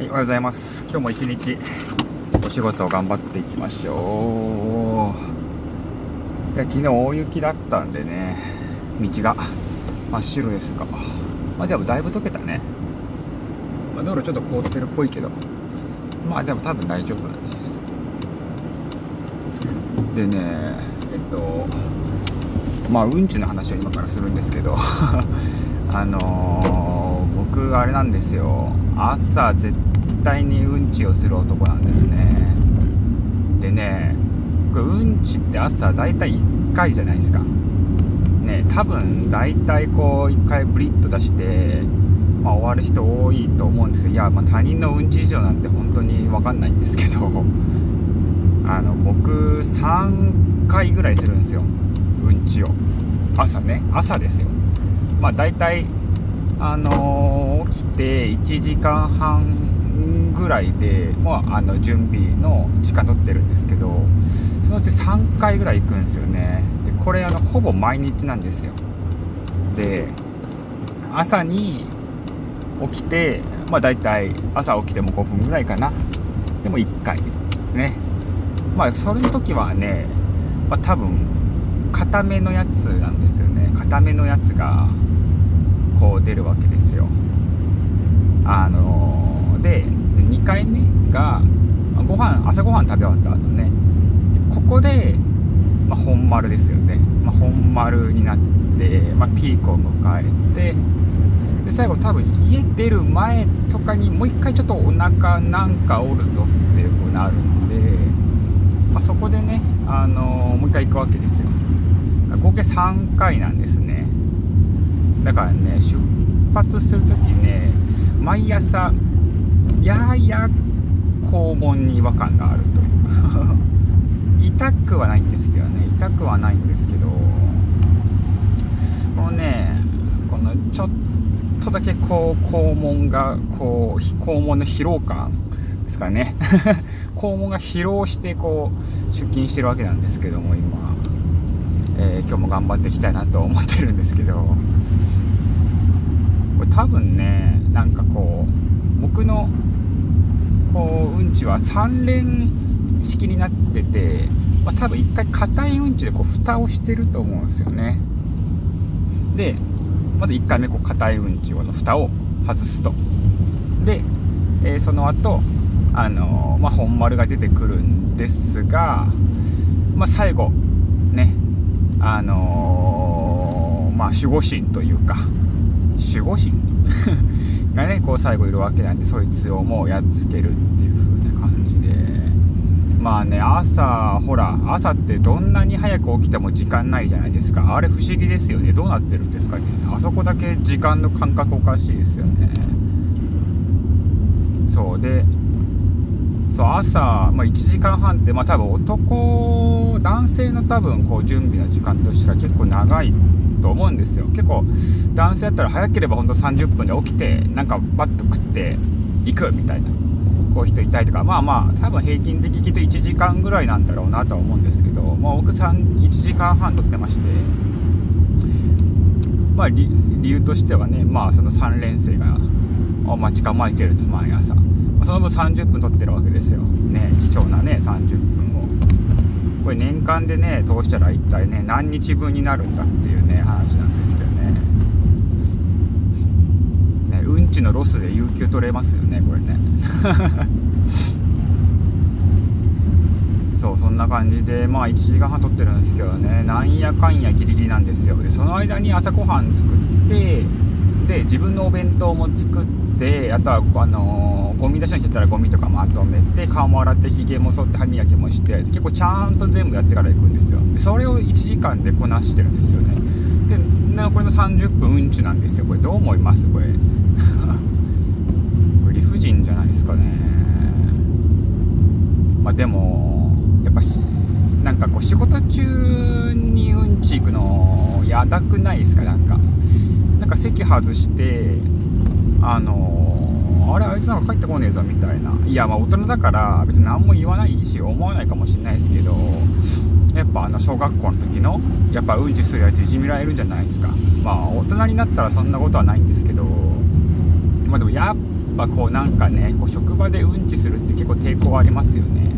はい、おはようございます。今日も一日お仕事を頑張っていきましょう。いや、昨日大雪だったんでね、道が真っ白ですが、まあでもだいぶ溶けたね。まあ、道路ちょっと凍ってるっぽいけど、まあでも多分大丈夫だね。でね、えっと、まあうんちの話を今からするんですけど、あのー、僕あれなんですよ。朝絶対にうんちをする男なんですね。でねうんちって朝大体1回じゃないですか。ね多分大体こう1回ブリッと出して、まあ、終わる人多いと思うんですけどいや、まあ、他人のうんち事情なんて本当に分かんないんですけど あの僕3回ぐらいするんですよ。うんちを。朝ね朝ですよ。まあ大体あのー、起きて1時間半ぐらいでもうあの準備の時間取ってるんですけどそのうち3回ぐらい行くんですよね。でこれあのほぼ毎日なんですよ。で朝に起きてまあ大体朝起きても5分ぐらいかな。でも1回ですね。まあそれの時はね、まあ、多分固めのやつなんですよね。固めのやつがこう出るわけですよ。あの、2回目がご飯朝ごはん食べ終わった後ね。ここで、まあ、本丸ですよね、まあ、本丸になって、まあ、ピークを迎えてで最後多分家出る前とかにもう一回ちょっとお腹なんかおるぞってこうなるので、まあ、そこでね、あのー、もう一回行くわけですよ。合計3回なんですね。だからね出発する時ね毎朝やや肛門に違和感があるという。痛くはないんですけどね。痛くはないんですけど。このねこのちょっとだけこう肛門がこう肛門の疲労感ですかね。肛門が疲労してこう出勤してるわけなんですけども今、えー、今日も頑張っていきたいなと思ってるんですけど。これ多分ねなんかこう僕のこううんちは3連式になってて、まあ、多分1回硬いうんちでこう蓋をしてると思うんですよね。でまず1回目こう硬いうんちの蓋を外すと。で、えー、その後あのー、まあ、本丸が出てくるんですが、まあ、最後ねあのー、まあ守護神というか守護神？がねこう最後いるわけなんでそいつをもうやっつけるっていう風な感じで。まあね朝ほら朝ってどんなに早く起きても時間ないじゃないですか。あれ不思議ですよね。どうなってるんですかねあそこだけ時間の感覚おかしいですよね。そうでそう朝、まあ、1時間半ってまあ多分男男性の多分こう準備の時間としては結構長いと思うんですよ。結構男性だったら早ければほんと30分で起きてなんかバッと食って行くみたいなこういう人いたりとか。まあまあ多分平均的にきっと1時間ぐらいなんだろうなとは思うんですけど、まあ、僕1時間半とってましてまあ理由としてはねまあその3連星が待ち構えてると毎朝。その分30分取ってるわけですよ。ね貴重なね30分これ年間でね通したら一体ね何日分になるんだっていうね話なんですけどね。ねうんちのロスで有給取れますよねこれね。そうそんな感じでまあ1時間半取ってるんですけどねなんやかんやギリギリなんですよ。でその間に朝ごはん作ってで自分のお弁当も作ってあとはあのー、ゴミ出しの人ったらゴミとかまとめて顔も洗ってひげも剃って歯磨きもして結構ちゃんと全部やってから行くんですよ。でそれを1時間でこなしてるんですよね。でなこれの30分うんちなんですよ。これどう思います？これ。これ理不尽じゃないですかね。まあでもやっぱしなんかこう仕事中にうんち行くのやだくないですか？なんか。なんか席外してあの、あれあいつなんか帰ってこねえぞみたいな。いやまあ大人だから別に何も言わないし思わないかもしれないですけどやっぱあの小学校の時のやっぱうんちするやついじめられるんじゃないですか。まあ大人になったらそんなことはないんですけどまあでもやっぱこうなんかねこう職場でうんちするって結構抵抗ありますよね。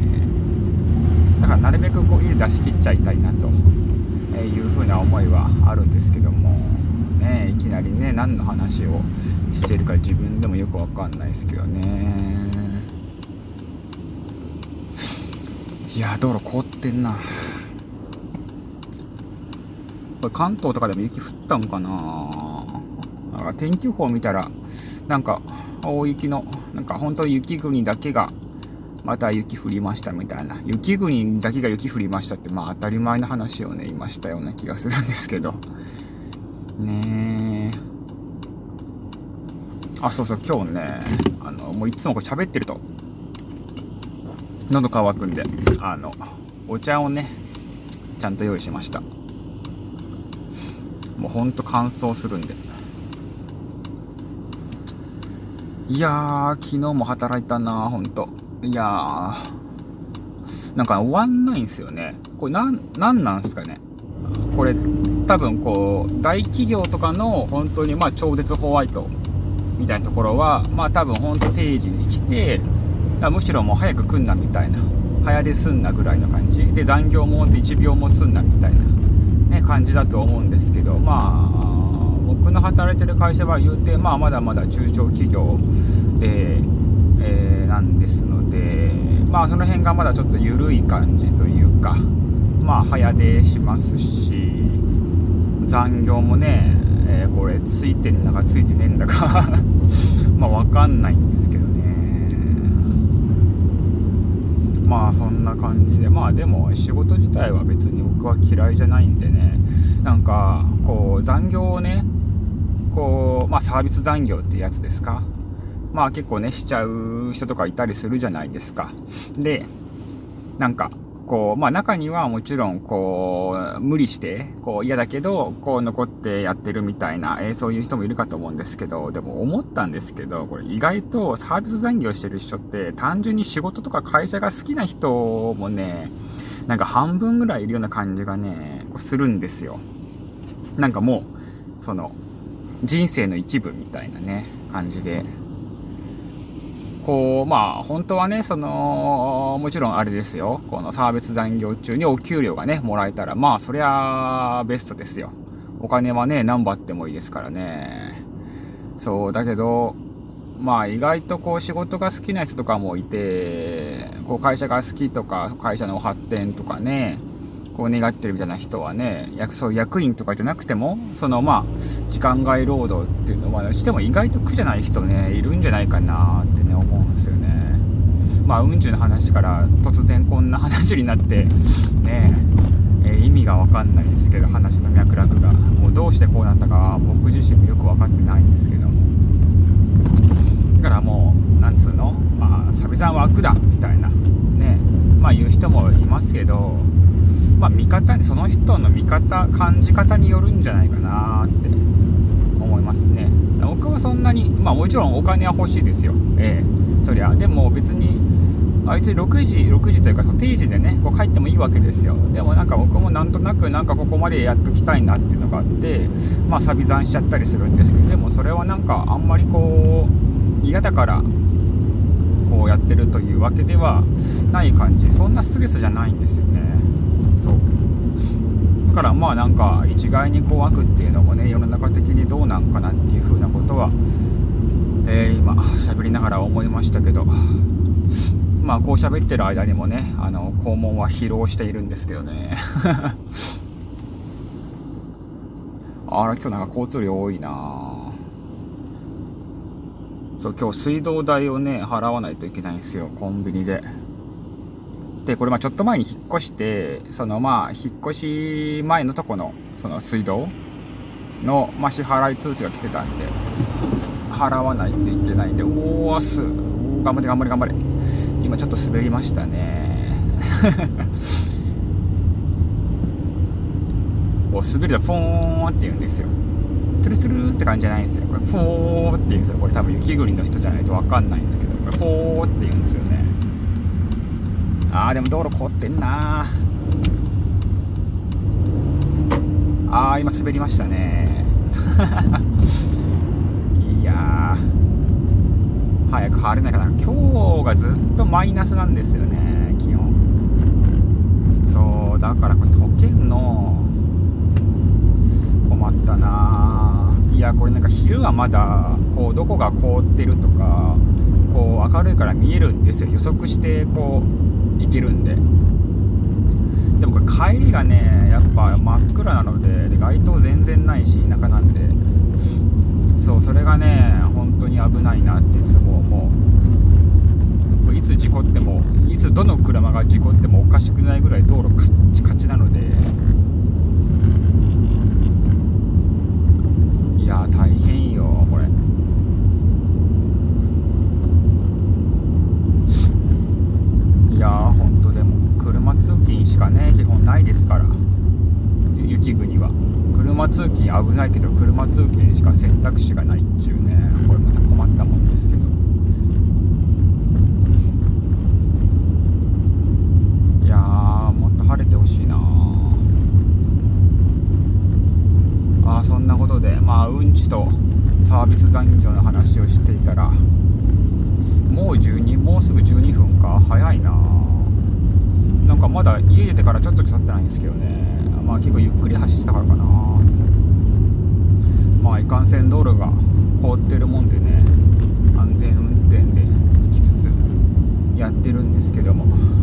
だからなるべくこう家出し切っちゃいたいなというふうな思いはあるんですけども。ねいきなりね何の話をしてるか自分でもよくわかんないですけどねいや道路凍ってんなこれ関東とかでも雪降ったんかななんか天気予報見たらなんか大雪のなんか本当に雪国だけがまた雪降りましたみたいな。雪国だけが雪降りましたって、まあ当たり前の話をね、言いましたような気がするんですけど。ねえ。あ、そうそう、今日ね、あの、もういつもこれ喋ってると、喉乾くんで、あの、お茶をね、ちゃんと用意しました。もうほんと乾燥するんで。いやー、昨日も働いたなーほんと。いやー、なんか終わんないんすよね。これなん、なんなんすかね。これ、多分こう、大企業とかの本当にまあ超絶ホワイトみたいなところは、まあ多分本当定時に来て、むしろもう早く来んなみたいな。早出すんなぐらいの感じ。で、残業もほんと1秒もすんなみたいな、ね、感じだと思うんですけど、まあ、僕の働いてる会社は言うて、まあまだまだ中小企業で、えー、なんですので、まあその辺がまだちょっと緩い感じというか、まあ早出しますし、残業もね、えー、これついてんだかついてねえんだか まあわかんないんですけどね。まあそんな感じで、まあでも仕事自体は別に僕は嫌いじゃないんでね、なんかこう残業をね、こう、まあサービス残業ってやつですかまあ結構ね、しちゃう人とかいたりするじゃないですか。で、なんか、こう、まあ中にはもちろん、こう、無理して、こう嫌だけど、こう残ってやってるみたいな、えー、そういう人もいるかと思うんですけど、でも思ったんですけど、これ意外とサービス残業してる人って単純に仕事とか会社が好きな人もね、なんか半分ぐらいいるような感じがね、するんですよ。なんかもう、その、人生の一部みたいなね、感じで、こう、まあ、本当はね、その、もちろんあれですよ。このサービス残業中にお給料がね、もらえたら、まあ、そりゃ、ベストですよ。お金はね、何張ってもいいですからね。そう、だけど、まあ、意外とこう、仕事が好きな人とかもいて、こう、会社が好きとか、会社の発展とかね、こう願ってるみたいな人はね、役そう役員とかじゃなくても、そのまあ、時間外労働っていうのは、しても意外と苦じゃない人ね、いるんじゃないかなって、ね。まあ、うんちの話から突然こんな話になって、ねえー、意味がわかんないですけど、話の脈絡が。もうどうしてこうなったか、僕自身もよく分かってないんですけども。だからもう、なんつうの？まあ、サビさんは悪だみたいな、ね、まあ言う人もいますけど、まあ、見方、その人の見方、感じ方によるんじゃないかなって思いますね。僕はそんなに、まあもちろんお金は欲しいですよ。ええそりゃ。でも別に、あいつ6時、6時というか、定時でね、こう帰ってもいいわけですよ。でもなんか僕もなんとなくなんかここまでやっときたいなっていうのがあって、まあサビ残しちゃったりするんですけど、でもそれはなんかあんまりこう、嫌だから、こうやってるというわけではない感じ。そんなストレスじゃないんですよね。そうだからまあなんか一概にこう悪っていうのもね世の中的にどうなんかなっていうふうなことは、えー、今喋りながら思いましたけどまあこう喋ってる間にもねあの肛門は疲労しているんですけどね。あら今日なんか交通量多いな。そう今日水道代をね払わないといけないんですよコンビニで。で、これまあちょっと前に引っ越して、そのまあ引っ越し前のとこの、その水道の、まあ、支払い通知が来てたんで、払わないといけないんで、おーす、頑張れ頑張れ頑張れ。今ちょっと滑りましたね。こう滑るとフォーンって言うんですよ。トゥルトゥルって感じじゃないんですよ。これフォーって言うんですよ。これ多分雪国の人じゃないとわかんないんですけど、これフォーって言うんですよね。あーでも道路凍ってんなあー今滑りましたねいやー早く晴れないかな。今日がずっとマイナスなんですよね気温そうだからこれ溶けんの。困ったな。いやこれなんか昼はまだこうどこが凍ってるとかこう明るいから見えるんですよ。予測してこういけるんで。でもこれ帰りがねやっぱ真っ暗なのでで街灯全然ないし田舎なんで。そうそれがね本当に危ないなっていつもいつ事故ってもいつどの車が事故ってもおかしくないぐらい道路カッチカチなのでいや大変よこれ。いやー本当でも車通勤しかね基本ないですから。雪国は。車通勤危ないけど車通勤しか選択肢がないっちゅうねこれまた困ったもん。ですけどいやーもっと晴れてほしいな。あーそんなことでまあうんちとサービス残業の話をしていたらもう12もうすぐ12分か？早いな。なんかまだ家出てからちょっと経ってないんですけどね。まあ結構ゆっくり走ってたからかな。まあいかんせん道路が凍ってるもんでね安全運転で行きつつやってるんですけども。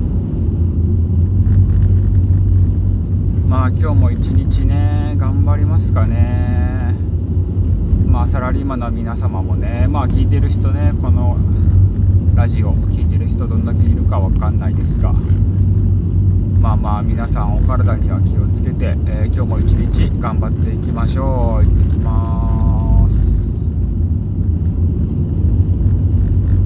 まあ今日も一日ね頑張りますかね。まあサラリーマンの皆様もねまあ聞いてる人ねこのラジオ聞いてる人どんだけいるかわかんないですが。まあまあ皆さんお体には気をつけて、えー今日も一日頑張っていきましょう。行ってきます。